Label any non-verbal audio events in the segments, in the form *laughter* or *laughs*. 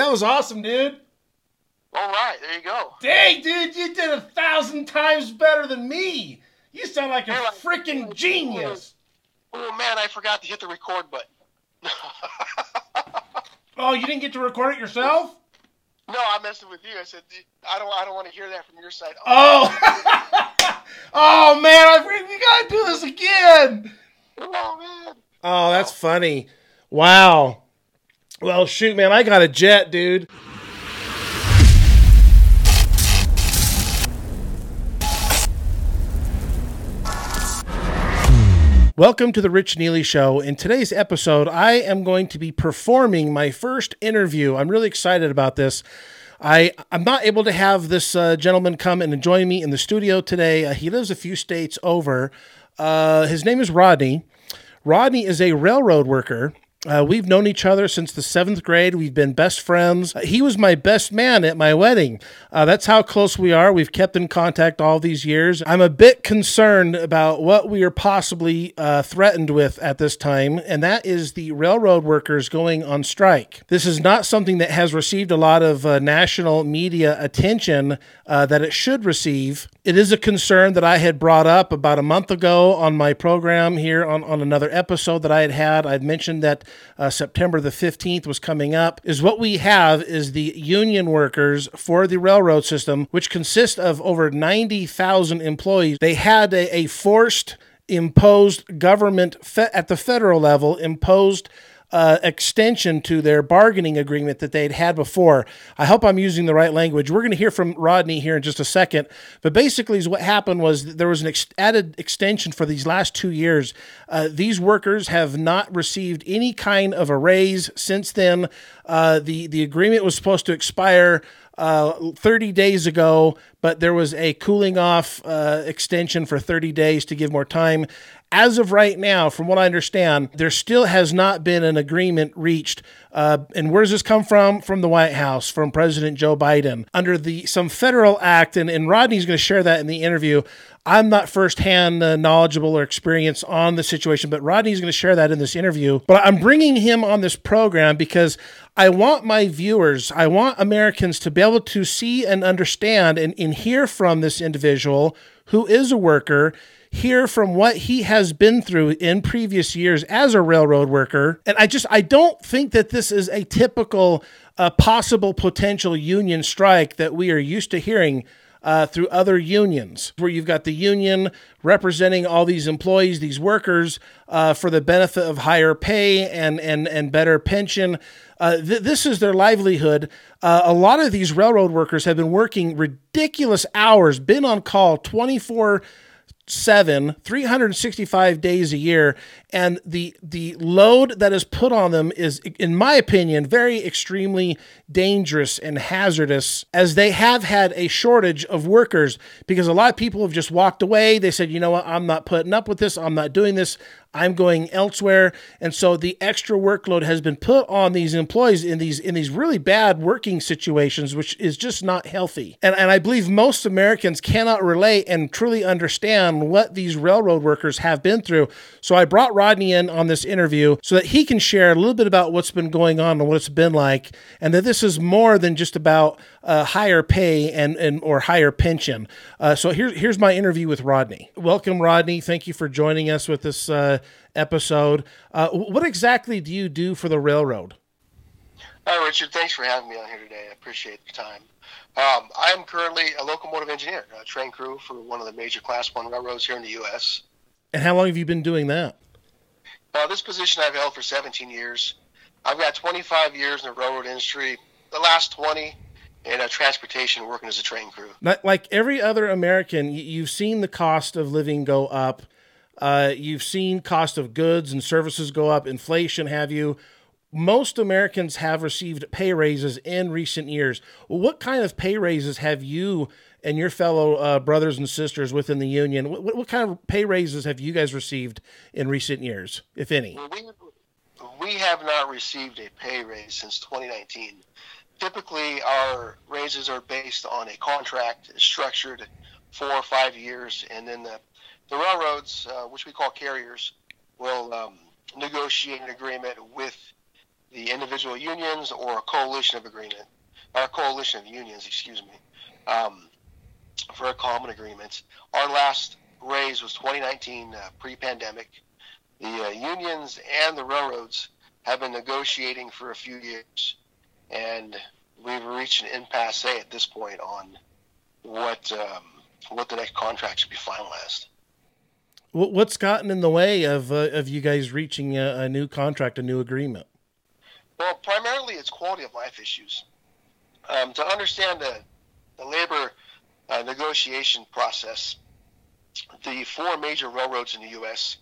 that was awesome, dude. All right, there you go. Dang, dude, you did a thousand times better than me. You sound like a freaking genius. Oh man, I forgot to hit the record button. *laughs* oh, you didn't get to record it yourself? No, I'm messing with you. I said I don't. I don't want to hear that from your side. Oh, *laughs* oh man, I, we gotta do this again. Oh man. Oh, that's funny. Wow. Well, shoot, man, I got a jet, dude. Welcome to the Rich Neely Show. In today's episode, I am going to be performing my first interview. I'm really excited about this. I, I'm not able to have this uh, gentleman come and join me in the studio today. Uh, he lives a few states over. Uh, his name is Rodney. Rodney is a railroad worker uh, we've known each other since the seventh grade. We've been best friends. Uh, he was my best man at my wedding. Uh, that's how close we are. We've kept in contact all these years. I'm a bit concerned about what we are possibly uh, threatened with at this time, and that is the railroad workers going on strike. This is not something that has received a lot of uh, national media attention uh, that it should receive. It is a concern that I had brought up about a month ago on my program here on, on another episode that I had had. I'd mentioned that uh, September the 15th was coming up. Is what we have is the union workers for the railroad system, which consists of over 90,000 employees. They had a, a forced imposed government fe- at the federal level imposed uh, extension to their bargaining agreement that they'd had before. I hope I'm using the right language. We're going to hear from Rodney here in just a second. But basically, what happened was there was an ex- added extension for these last two years. Uh, these workers have not received any kind of a raise since then. Uh, the the agreement was supposed to expire uh, 30 days ago, but there was a cooling off uh, extension for 30 days to give more time. As of right now, from what I understand, there still has not been an agreement reached. Uh, and where does this come from? From the White House, from President Joe Biden, under the some federal act. And, and Rodney's going to share that in the interview. I'm not firsthand uh, knowledgeable or experienced on the situation, but Rodney's going to share that in this interview. But I'm bringing him on this program because I want my viewers, I want Americans to be able to see and understand and, and hear from this individual who is a worker hear from what he has been through in previous years as a railroad worker. And I just, I don't think that this is a typical uh, possible potential union strike that we are used to hearing uh, through other unions, where you've got the union representing all these employees, these workers, uh, for the benefit of higher pay and and and better pension. Uh, th- this is their livelihood. Uh, a lot of these railroad workers have been working ridiculous hours, been on call twenty four seven, 365 days a year, and the the load that is put on them is, in my opinion, very extremely dangerous and hazardous. As they have had a shortage of workers because a lot of people have just walked away. They said, you know what, I'm not putting up with this. I'm not doing this. I'm going elsewhere. And so the extra workload has been put on these employees in these in these really bad working situations, which is just not healthy. And, and I believe most Americans cannot relate and truly understand what these railroad workers have been through. So I brought Rodney in on this interview so that he can share a little bit about what's been going on and what it's been like, and that this is more than just about uh, higher pay and, and or higher pension. Uh, so here's here's my interview with Rodney. Welcome, Rodney. Thank you for joining us with this uh, episode. Uh, what exactly do you do for the railroad? Hi, Richard. Thanks for having me on here today. I appreciate the time. Um, I am currently a locomotive engineer, a train crew for one of the major Class One railroads here in the U.S. And how long have you been doing that? Uh, this position I've held for 17 years. I've got 25 years in the railroad industry. The last 20 in uh, transportation, working as a train crew. Like every other American, you've seen the cost of living go up uh, you've seen cost of goods and services go up, inflation, have you? Most Americans have received pay raises in recent years. What kind of pay raises have you and your fellow uh, brothers and sisters within the union? What, what, kind of pay raises have you guys received in recent years, if any? We, we have not received a pay raise since 2019. Typically, our raises are based on a contract structured four or five years, and then the the railroads, uh, which we call carriers, will um, negotiate an agreement with the individual unions or a coalition of agreement, or a coalition of unions, excuse me, um, for a common agreement. Our last raise was 2019, uh, pre-pandemic. The uh, unions and the railroads have been negotiating for a few years, and we've reached an impasse at this point on what um, what the next contract should be finalized. What's gotten in the way of uh, of you guys reaching a, a, new contract, a new agreement? Well, primarily it's quality of life issues. Um, to understand the the labor uh, negotiation process, the four major railroads in the U.S.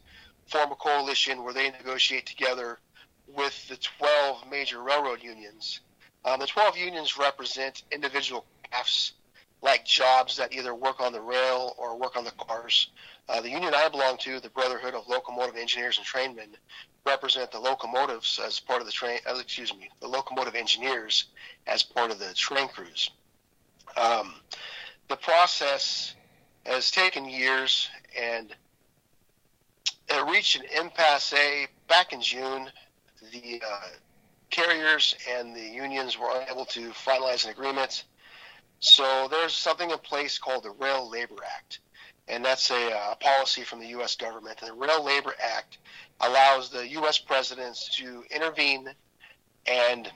form a coalition where they negotiate together with the 12 major railroad unions. Um, the 12 unions represent individual crafts like jobs that either work on the rail or work on the cars. Uh, the union I belong to, the Brotherhood of Locomotive Engineers and Trainmen, represent the locomotives as part of the train. Uh, excuse me, the locomotive engineers as part of the train crews. Um, the process has taken years, and it reached an impasse back in June. The uh, carriers and the unions were unable to finalize an agreement. So there's something in place called the Rail Labor Act, and that's a, uh, policy from the U.S. government. The Rail Labor Act allows the U.S. presidents to intervene and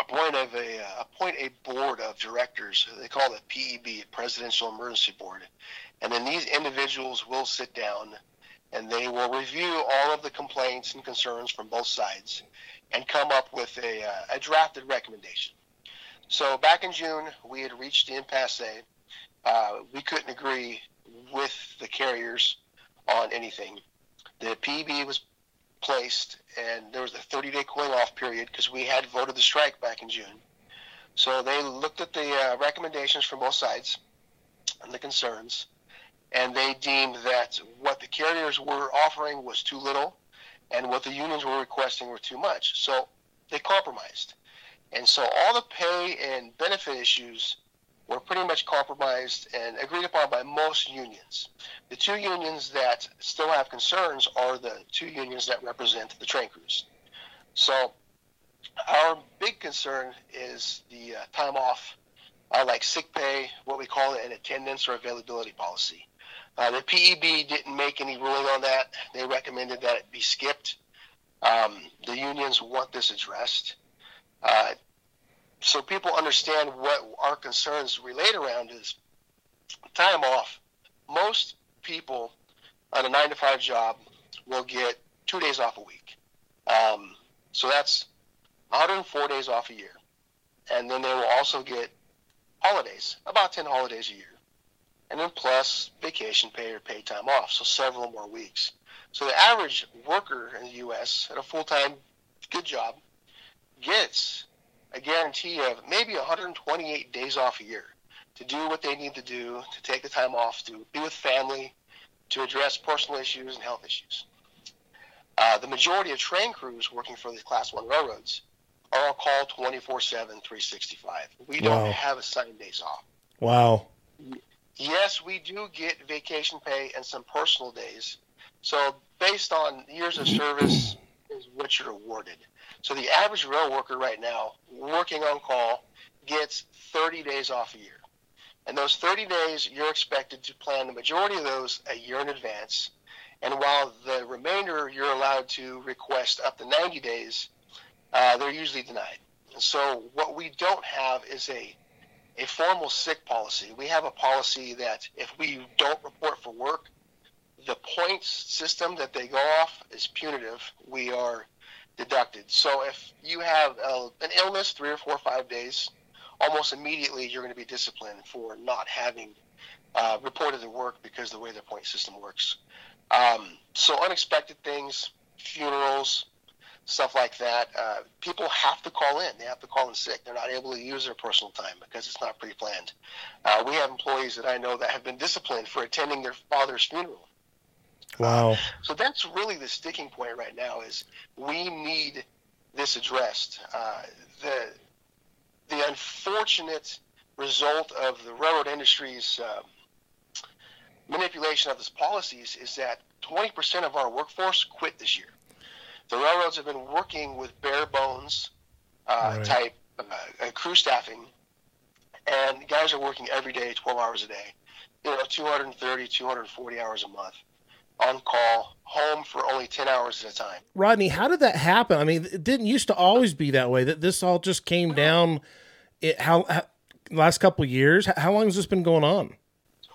appoint of a uh, appoint a board of directors. They call it PEB, Presidential Emergency Board, and then these individuals will sit down and they will review all of the complaints and concerns from both sides and come up with a, uh, a drafted recommendation. So back in June, we had reached the impasse. Uh, we couldn't agree with the carriers on anything. The PEB was placed, and there was a 30 day cooling off period because we had voted the strike back in June. So they looked at the uh, recommendations from both sides and the concerns, and they deemed that what the carriers were offering was too little, and what the unions were requesting were too much. So they compromised. And so all the pay and benefit issues were pretty much compromised and agreed upon by most unions. The two unions that still have concerns are the two unions that represent the train crews. So our big concern is the uh, time off, uh, like sick pay, what we call an attendance or availability policy. Uh, the PEB didn't make any ruling on that. They recommended that it be skipped. Um, the unions want this addressed. Uh, so people understand what our concerns relate around is time off. Most people on a nine to five job will get two days off a week. Um, so that's 104 days off a year. And then they will also get holidays, about 10 holidays a year. And then plus vacation pay or paid time off, so several more weeks. So the average worker in the U.S. at a full time good job gets a guarantee of maybe 128 days off a year to do what they need to do, to take the time off, to be with family, to address personal issues and health issues. Uh, the majority of train crews working for these Class 1 railroads are on call 24 7, 365. We don't wow. have assigned days off. Wow. Yes, we do get vacation pay and some personal days. So, based on years of service, is what you're awarded. So the average rail worker right now, working on call, gets 30 days off a year. And those 30 days, you're expected to plan the majority of those a year in advance. And while the remainder you're allowed to request up to 90 days, uh, they're usually denied. And so what we don't have is a a formal sick policy. We have a policy that if we don't report for work, the points system that they go off is punitive. We are deducted. So if you have a, an illness, three or four or five days, almost immediately you're going to be disciplined for not having uh, reported the work because the way the point system works. Um, so unexpected things, funerals, stuff like that. Uh, people have to call in. They have to call in sick. They're not able to use their personal time because it's not pre-planned. Uh, we have employees that I know that have been disciplined for attending their father's funeral Wow. so that's really the sticking point right now is we need this addressed. Uh, the the unfortunate result of the railroad industry's uh, manipulation of these policies is that 20% of our workforce quit this year. the railroads have been working with bare bones uh, Right. type uh, crew staffing, and guys are working every day, 12 hours a day. You know, 230, 240 hours a month on call, home for only 10 hours at a time. Rodney, how did that happen? I mean, it didn't used to always be that way. That this all just came down. It how, how last couple years? How long has this been going on?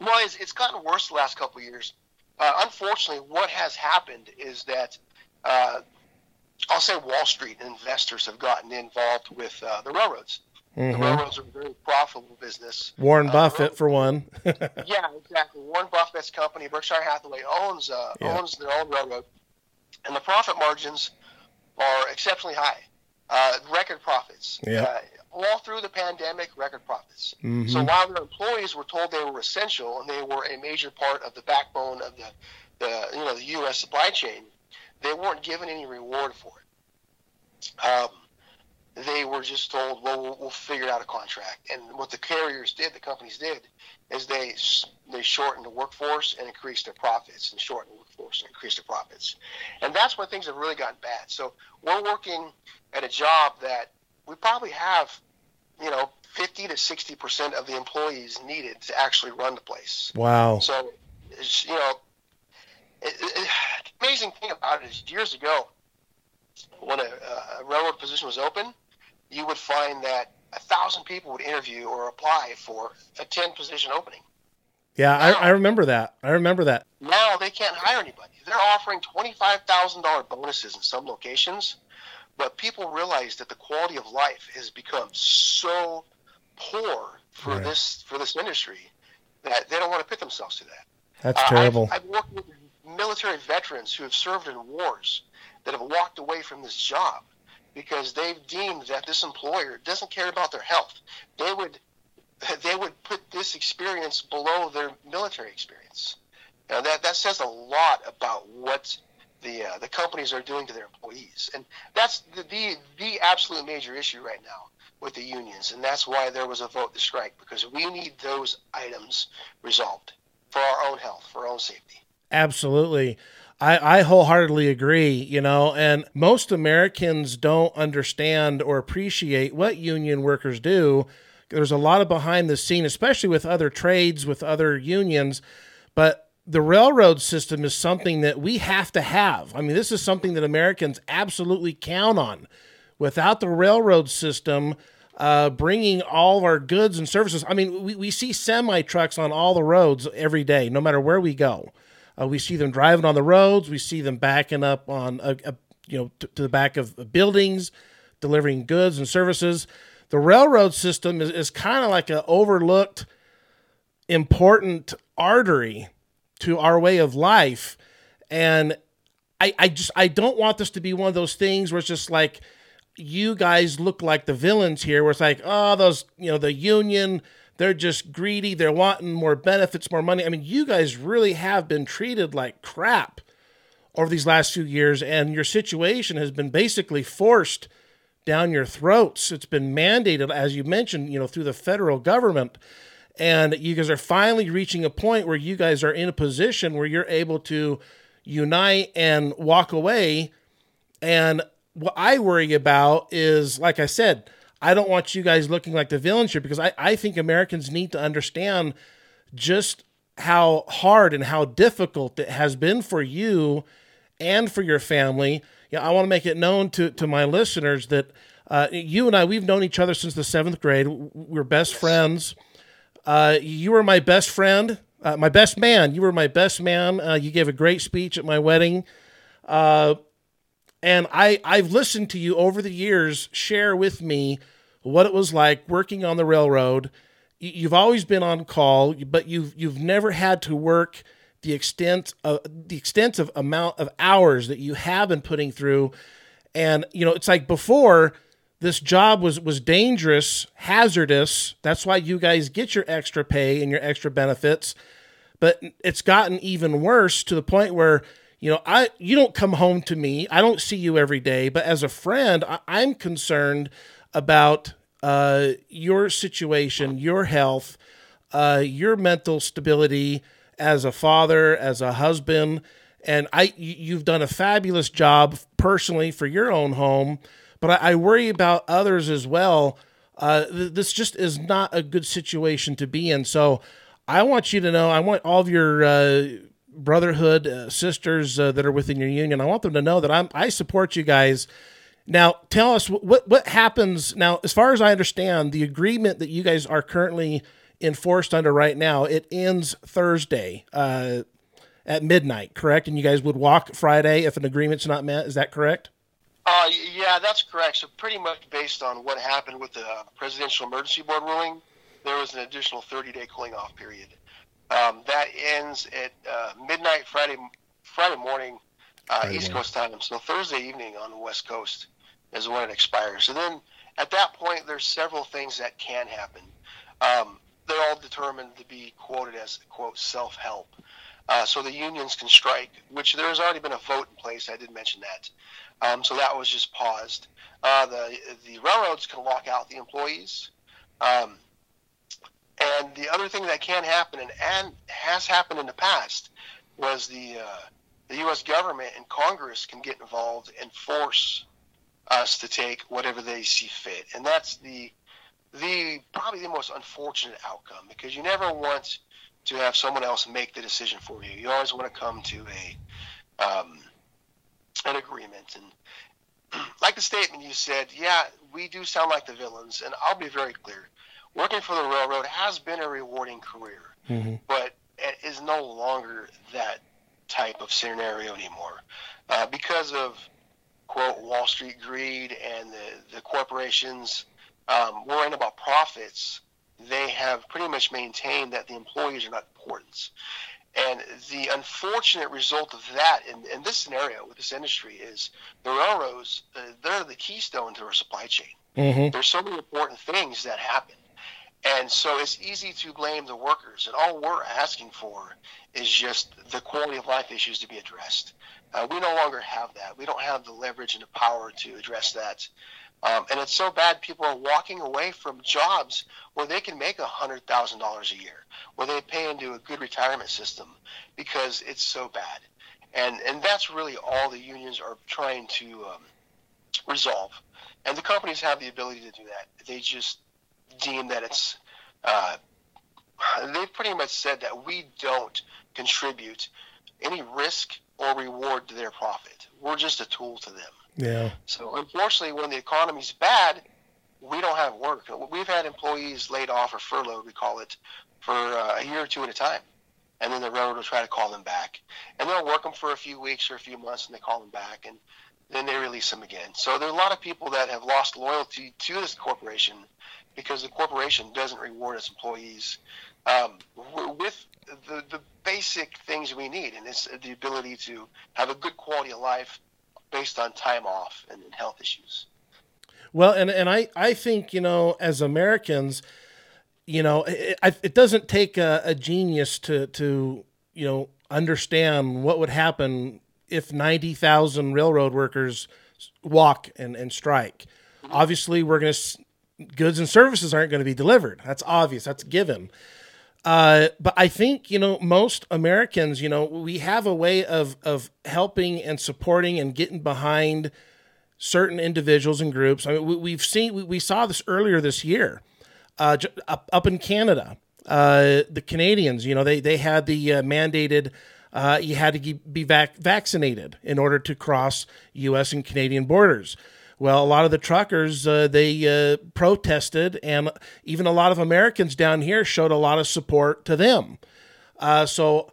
Well, it's, it's gotten worse the last couple of years. Uh, unfortunately, what has happened is that uh, I'll say Wall Street investors have gotten involved with uh, the railroads. The Mhm. railroads are a very profitable business. Warren Uh, Buffett, for one. *laughs* yeah, exactly. Warren Buffett's company, Berkshire Hathaway, owns uh, Yeah. owns their own railroad, and the profit margins are exceptionally high. Uh, record profits. Yeah. Uh, all through the pandemic, record profits. Mhm. So while their employees were told they were essential and they were a major part of the backbone of the, the you know the U.S. supply chain, they weren't given any reward for it. Um, they were just told, "Well, we'll, we'll figure out a contract." And what the carriers did, the companies did, is they they shortened the workforce and increased their profits, and shortened the workforce and increased their profits. And that's when things have really gotten bad. So we're working at a job that we probably have, you know, 50 to 60 percent of the employees needed to actually run the place. wow. So, it's, you know, it, it, amazing thing about it is years ago, when a, a railroad position was open, you would find that a thousand people would interview or apply for a 10 position opening. Yeah, I, I remember that. I remember that. Now they can't hire anybody. They're offering $25,000 bonuses in some locations, but people realize that the quality of life has become so poor for Right. this for this industry that they don't want to put themselves to that. That's Uh, I've- terrible. I've, worked with military veterans who have served in wars that have walked away from this job because they've deemed that this employer doesn't care about their health. They would *laughs* they would put this experience below their military experience. Now that that says a lot about what the uh, the companies are doing to their employees, and that's the, the the absolute major issue right now with the unions, and that's why there was a vote to strike because we need those items resolved for our own health, for our own safety. Absolutely. I, I wholeheartedly agree, you know, and most Americans don't understand or appreciate what union workers do. There's a lot of behind the scene, especially with other trades, with other unions, but the railroad system is something that we have to have. I mean, this is something that Americans absolutely count on. Without the railroad system, uh, bringing all of our goods and services. I mean, we, we see semi trucks on all the roads every day, no matter where we go. Uh, we see them driving on the roads. We see them backing up on, a, a, you know, to, to the back of buildings, delivering goods and services. The railroad system is, is kind of like an overlooked, important artery to our way of life, and I, I just I don't want this to be one of those things where it's just like you guys look like the villains here, where it's like, oh, those, you know, the union, they're just greedy. They're wanting more benefits, more money. I mean, you guys really have been treated like crap over these last few years, and your situation has been basically forced down your throats. It's been mandated, as you mentioned, you know, through the federal government. And you guys are finally reaching a point where you guys are in a position where you're able to unite and walk away. And what I worry about is, like I said, I don't want you guys looking like the villains here because I, I think Americans need to understand just how hard and how difficult it has been for you and for your family. Yeah, I want to make it known to, to my listeners that uh, you and I, we've known each other since the seventh grade. We're best friends. Uh, you were my best friend, uh, my best man. You were my best man. Uh, you gave a great speech at my wedding. And I, I've listened to you over the years share with me what it was like working on the railroad. You- You've always been on call, but you've you've never had to work the extent of the extensive amount of hours that you have been putting through. And you know, it's like before this job was was dangerous, hazardous. That's why you guys get your extra pay and your extra benefits. But it's gotten even worse to the point where you know I you don't come home to me. I don't see you every day, but as a friend, I, I'm concerned about uh, your situation, your health, uh, your mental stability as a father, as a husband, and I you- you've done a fabulous job personally for your own home, but I, I worry about others as well. Uh, th- this just is not a good situation to be in. So I want you to know, I want all of your uh, brotherhood uh, sisters uh, that are within your union, I want them to know that I'm I support you guys. Now, tell us what what happens now. As far as I understand, the agreement that you guys are currently enforced under right now, it ends Thursday uh, at midnight, correct? And you guys would walk Friday if an agreement's not met. Is that correct? Uh, yeah, that's correct. So pretty much based on what happened with the presidential emergency board ruling, there was an additional 30-day cooling off period. Um, that ends at uh, midnight Friday Friday morning, uh, Friday East morning. Coast time. So Thursday evening on the West Coast is when it expires. So then at that point, there's several things that can happen. Um, they're all determined to be quoted as quote self-help. Uh, so the unions can strike, which there has already been a vote in place. I did mention that. Um, so that was just paused. Uh, the the railroads can lock out the employees. Um, and the other thing that can happen and, and has happened in the past was the uh, the U.S. government and Congress can get involved and force us to take whatever they see fit, and that's the the probably the most unfortunate outcome because you never want to have someone else make the decision for you. You always want to come to a um, an agreement and *clears throat* like the statement you said, yeah, we do sound like the villains, and I'll be very clear working for the railroad has been a rewarding career, mm-hmm. but it is no longer that type of scenario anymore uh, because of quote Wall Street greed and the, the corporations um, worrying about profits. They have pretty much maintained that the employees are not important. And the unfortunate result of that in, in this scenario with this industry is the railroads, uh, they're the keystone to our supply chain. Mm-hmm. There's so many important things that happen. And so it's easy to blame the workers, and all we're asking for is just the quality of life issues to be addressed. Uh, we no longer have that. We don't have the leverage and the power to address that. Um, and it's so bad people are walking away from jobs where they can make $100,000 a year, where they pay into a good retirement system because it's so bad. And, and that's really all the unions are trying to um, resolve. And the companies have the ability to do that. They just deem that it's uh, they've pretty much said that we don't contribute any risk or reward to their profit. We're just a tool to them. Yeah. So unfortunately, when the economy's bad, we don't have work. We've had employees laid off or furloughed, we call it, for uh, a year or two at a time. And then the railroad will try to call them back. And they'll work them for a few weeks or a few months and they call them back. And then they release them again. So there are a lot of people that have lost loyalty to this corporation because the corporation doesn't reward its employees um, with the, the basic things we need, and it's the ability to have a good quality of life based on time off and, and health issues. Well, and, and I, I think, you know, as Americans, you know, it, it doesn't take a, a genius to, to, you know, understand what would happen if 90,000 railroad workers walk and, and strike. Mm-hmm. Obviously, we're going to goods and services aren't going to be delivered. That's obvious. That's given. Uh, but I think you know most Americans, you know, we have a way of of helping and supporting and getting behind certain individuals and groups. I mean, we, have seen we, we, saw this earlier this year, uh, up up in Canada. Uh, the Canadians, you know, they they had the uh, mandated. Uh, you had to be vac- vaccinated in order to cross U.S. and Canadian borders. Well, a lot of the truckers uh, they uh, protested, and even a lot of Americans down here showed a lot of support to them. Uh, so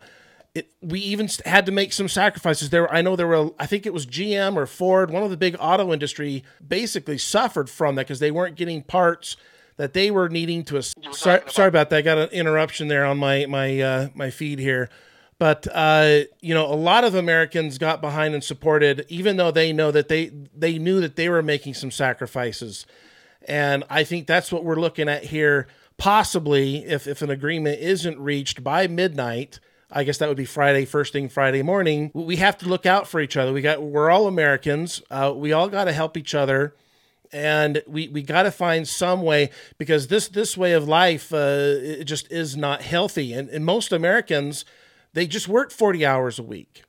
it, we even had to make some sacrifices. There, I know there were. I think it was GM or Ford, one of the big auto industry, basically suffered from that because they weren't getting parts that they were needing to. Sorry, sorry about that. I got an interruption there on my my uh, my feed here. But uh, you know, a lot of Americans got behind and supported, even though they know that they they knew that they were making some sacrifices. And I think that's what we're looking at here. Possibly, if if an agreement isn't reached by midnight, I guess that would be Friday, first thing Friday morning. We have to look out for each other. We got we're all Americans. Uh, we all got to help each other, and we we got to find some way because this this way of life uh, it just is not healthy. And, and most Americans they just work 40 hours a week.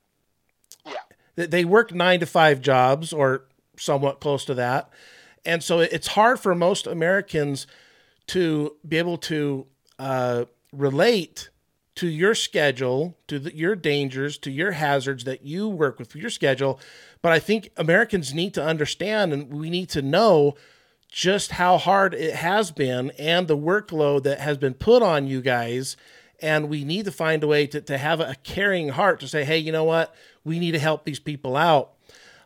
Yeah. they work nine to five jobs or somewhat close to that. And so it's hard for most Americans to be able to uh, relate to your schedule, to the, your dangers, to your hazards that you work with your schedule. But I think Americans need to understand and we need to know just how hard it has been and the workload that has been put on you guys. And we need to find a way to, to have a caring heart to say, hey, you know what? We need to help these people out.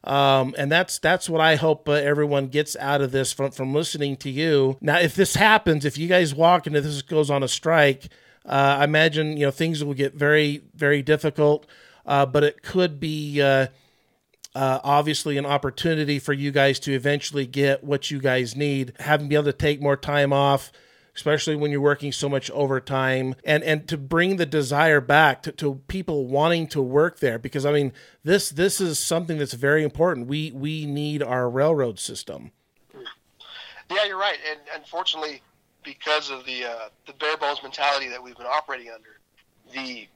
Um, and that's that's what I hope uh, everyone gets out of this from from listening to you. Now, if this happens, if you guys walk and if this goes on a strike, uh, I imagine you know things will get very very difficult. Uh, but it could be uh, uh, obviously an opportunity for you guys to eventually get what you guys need, having be able to take more time off especially when you're working so much overtime and and to bring the desire back to, to people wanting to work there. Because i mean this this is something that's very important. We we need our railroad system. Yeah you're right. And unfortunately because of the uh, the bare bones mentality that we've been operating under the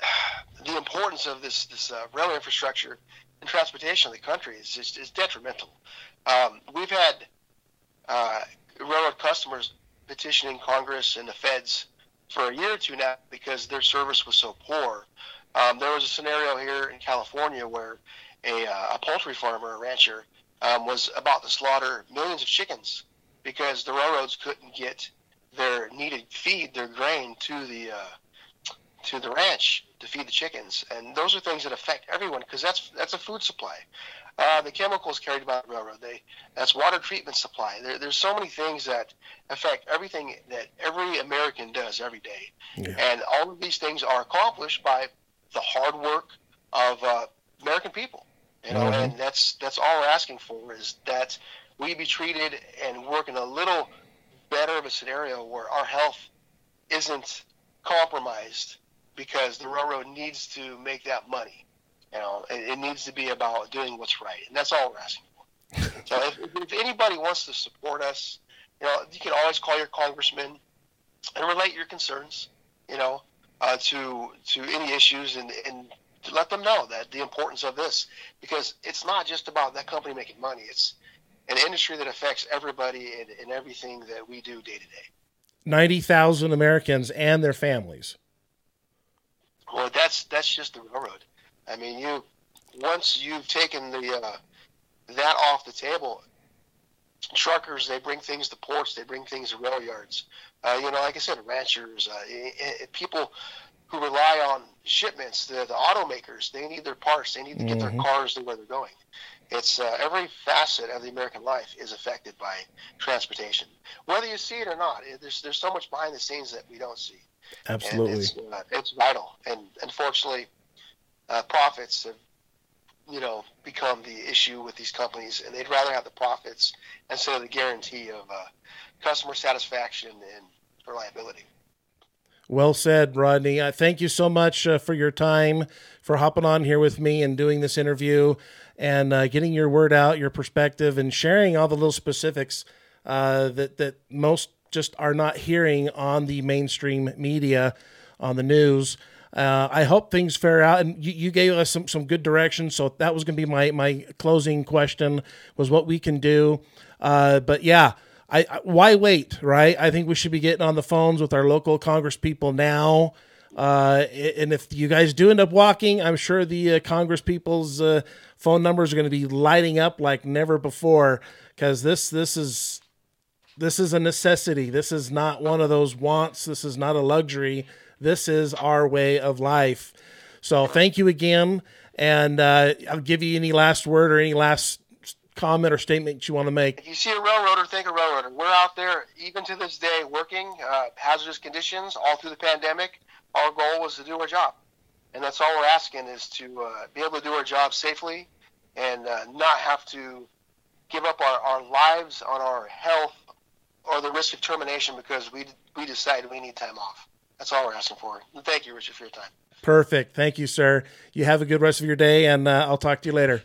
*sighs* the importance of this this uh, rail infrastructure and transportation of the country is just is detrimental. Um, we've had uh, railroad customers petitioning Congress and the feds for a year or two now because their service was so poor. Um, there was a scenario here in California where a, uh, a poultry farmer, a rancher, um, was about to slaughter millions of chickens because the railroads couldn't get their needed feed, their grain, to the uh, to the ranch to feed the chickens. And those are things that affect everyone because that's that's a food supply. Uh, the chemicals carried by the railroad. They that's water treatment supply. There, there's so many things that affect everything that every American does every day, yeah. and all of these things are accomplished by the hard work of uh, American people. You know, mm-hmm. and that's that's all we're asking for is that we be treated and work in a little better of a scenario where our health isn't compromised because the railroad needs to make that money. You know, it, it needs to be about doing what's right, and that's all we're asking for. *laughs* so if, if anybody wants to support us, you know, you can always call your congressman and relate your concerns, you know, uh, to to any issues and and to let them know that the importance of this because it's not just about that company making money. It's an industry that affects everybody and, and everything that we do day to day. Ninety thousand Americans and their families. Well, that's that's just the railroad. I mean, you once you've taken the uh, that off the table, truckers they bring things to ports, they bring things to rail yards. Uh, you know, like I said, ranchers, uh, people who rely on shipments, the, the automakers, they need their parts, they need to get mm-hmm. their cars to where they're going. It's uh, every facet of the American life is affected by transportation, whether you see it or not. There's there's so much behind the scenes that we don't see. Absolutely, it's, uh, it's vital, and unfortunately, uh, profits have you know become the issue with these companies, and they'd rather have the profits instead of the guarantee of uh, customer satisfaction and reliability. Well said, Rodney. Uh, thank you so much uh, for your time, for hopping on here with me and doing this interview, and uh, getting your word out, your perspective, and sharing all the little specifics uh, that that most just are not hearing on the mainstream media, on the news. Uh, I hope things fare out, and you, you, gave us some, some good direction. So that was going to be my my closing question was what we can do. Uh, but yeah, I, I, why wait, right? I think we should be getting on the phones with our local Congress people now. Uh, and if you guys do end up walking, I'm sure the uh, Congress people's uh, phone numbers are going to be lighting up like never before because this this is this is a necessity. This is not one of those wants. This is not a luxury. This is our way of life. So thank you again. And uh, I'll give you any last word or any last comment or statement you want to make. If you see a railroader, think a railroader. We're out there, even to this day, working uh, hazardous conditions all through the pandemic. Our goal was to do our job. And that's all we're asking is to uh, be able to do our job safely and uh, not have to give up our, our lives on our health or the risk of termination because we, we decided we need time off. That's all we're asking for. And thank you, Richard, for your time. Perfect. Thank you, sir. You have a good rest of your day, and uh, I'll talk to you later.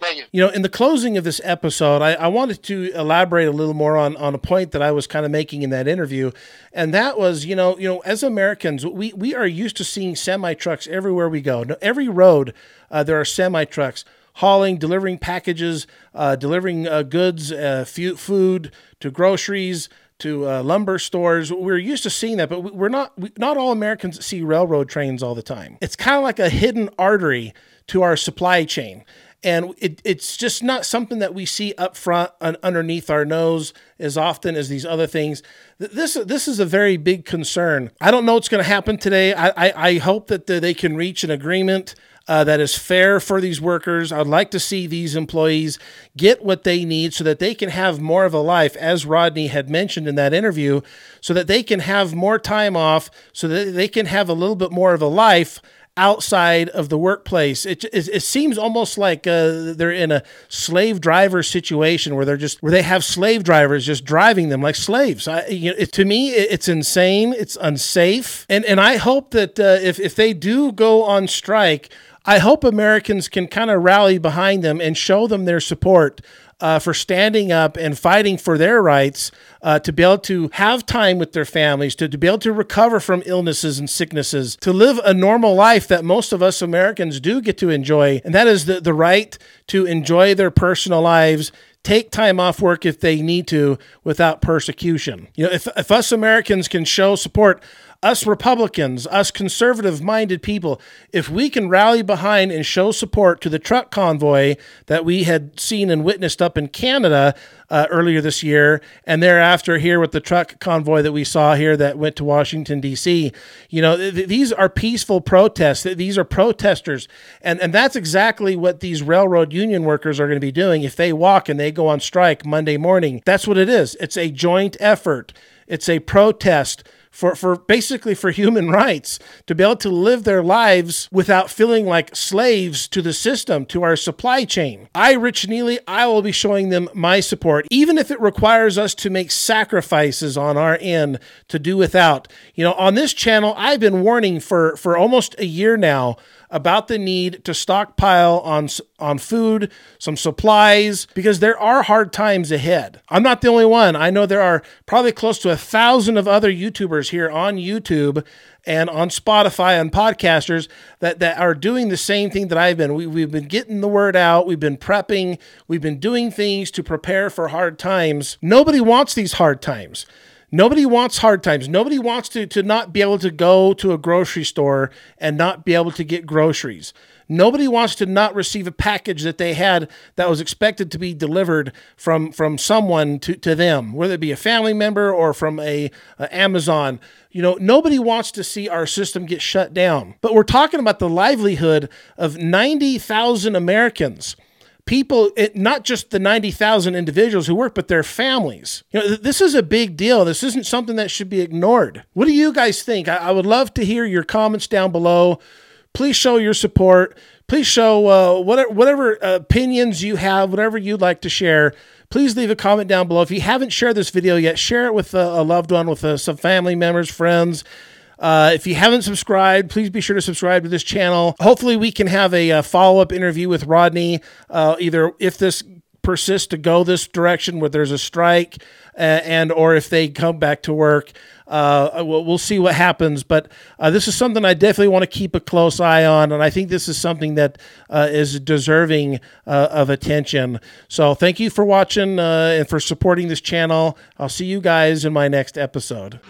Thank you. You know, in the closing of this episode, I, I wanted to elaborate a little more on, on a point that I was kind of making in that interview. And that was, you know, you know, as Americans, we, we are used to seeing semi trucks everywhere we go. Every road, uh, there are semi trucks hauling, delivering packages, uh, delivering uh, goods, uh, food to groceries, to uh, lumber stores. We're used to seeing that, but we're not. We, not all Americans see railroad trains all the time. It's kind of like a hidden artery to our supply chain. And it, it's just not something that we see up front and underneath our nose as often as these other things. This this is a very big concern. I don't know what's going to happen today. I, I, I hope that they can reach an agreement uh, that is fair for these workers. I'd like to see these employees get what they need so that they can have more of a life, as Rodney had mentioned in that interview, so that they can have more time off, so that they can have a little bit more of a life outside of the workplace. It, it, it seems almost like uh, they're in a slave driver situation where they're just where they have slave drivers just driving them like slaves. I, you know, it, to me, it's insane. It's unsafe, and and I hope that uh, if if they do go on strike I hope Americans can kind of rally behind them and show them their support uh, for standing up and fighting for their rights uh, to be able to have time with their families, to, to be able to recover from illnesses and sicknesses, to live a normal life that most of us Americans do get to enjoy. And that is the, the right to enjoy their personal lives take time off work if they need to without persecution. You know, if, if us Americans can show support, us Republicans, us conservative minded people, if we can rally behind and show support to the truck convoy that we had seen and witnessed up in Canada uh, earlier this year, and thereafter here with the truck convoy that we saw here that went to Washington, D.C., you know, th- these are peaceful protests. These are protesters. And, and that's exactly what these railroad union workers are going to be doing if they walk and they go on strike Monday morning. That's what it is. It's a joint effort, it's a protest for, for basically for human *laughs* rights to be able to live their lives without feeling like slaves to the system, to our supply chain. I, Rich Neely, I will be showing them my support, even if it requires us to make sacrifices on our end to do without. You know, on this channel, I've been warning for, for almost a year now about the need to stockpile on on food, some supplies, because there are hard times ahead. I'm not the only one. I know there are probably close to a thousand of other YouTubers here on YouTube and on Spotify and podcasters that, that are doing the same thing that I've been. We, we've been getting the word out, we've been prepping, we've been doing things to prepare for hard times. Nobody wants these hard times. Nobody wants hard times. Nobody wants to, to not be able to go to a grocery store and not be able to get groceries. Nobody wants to not receive a package that they had that was expected to be delivered from, from someone to, to them, whether it be a family member or from a, a Amazon. You know, nobody wants to see our system get shut down. But we're talking about the livelihood of 90,000 Americans people, it, not just the 90,000 individuals who work, but their families. You know, this is a big deal. This isn't something that should be ignored. What do you guys think? I, I would love to hear your comments down below. Please show your support. Please show uh, whatever, whatever opinions you have, whatever you'd like to share. Please leave a comment down below. If you haven't shared this video yet, share it with a, a loved one, with uh, some family members, friends. Uh, if you haven't subscribed, please be sure to subscribe to this channel. Hopefully, we can have a, a follow up interview with Rodney, uh, either if this persists to go this direction where there's a strike uh, and or if they come back to work. Uh, we'll, we'll, see what happens but uh, this is something i definitely want to keep a close eye on and i think this is something that uh, is deserving uh, of attention. So thank you for watching uh, and for supporting this channel. I'll see you guys in my next episode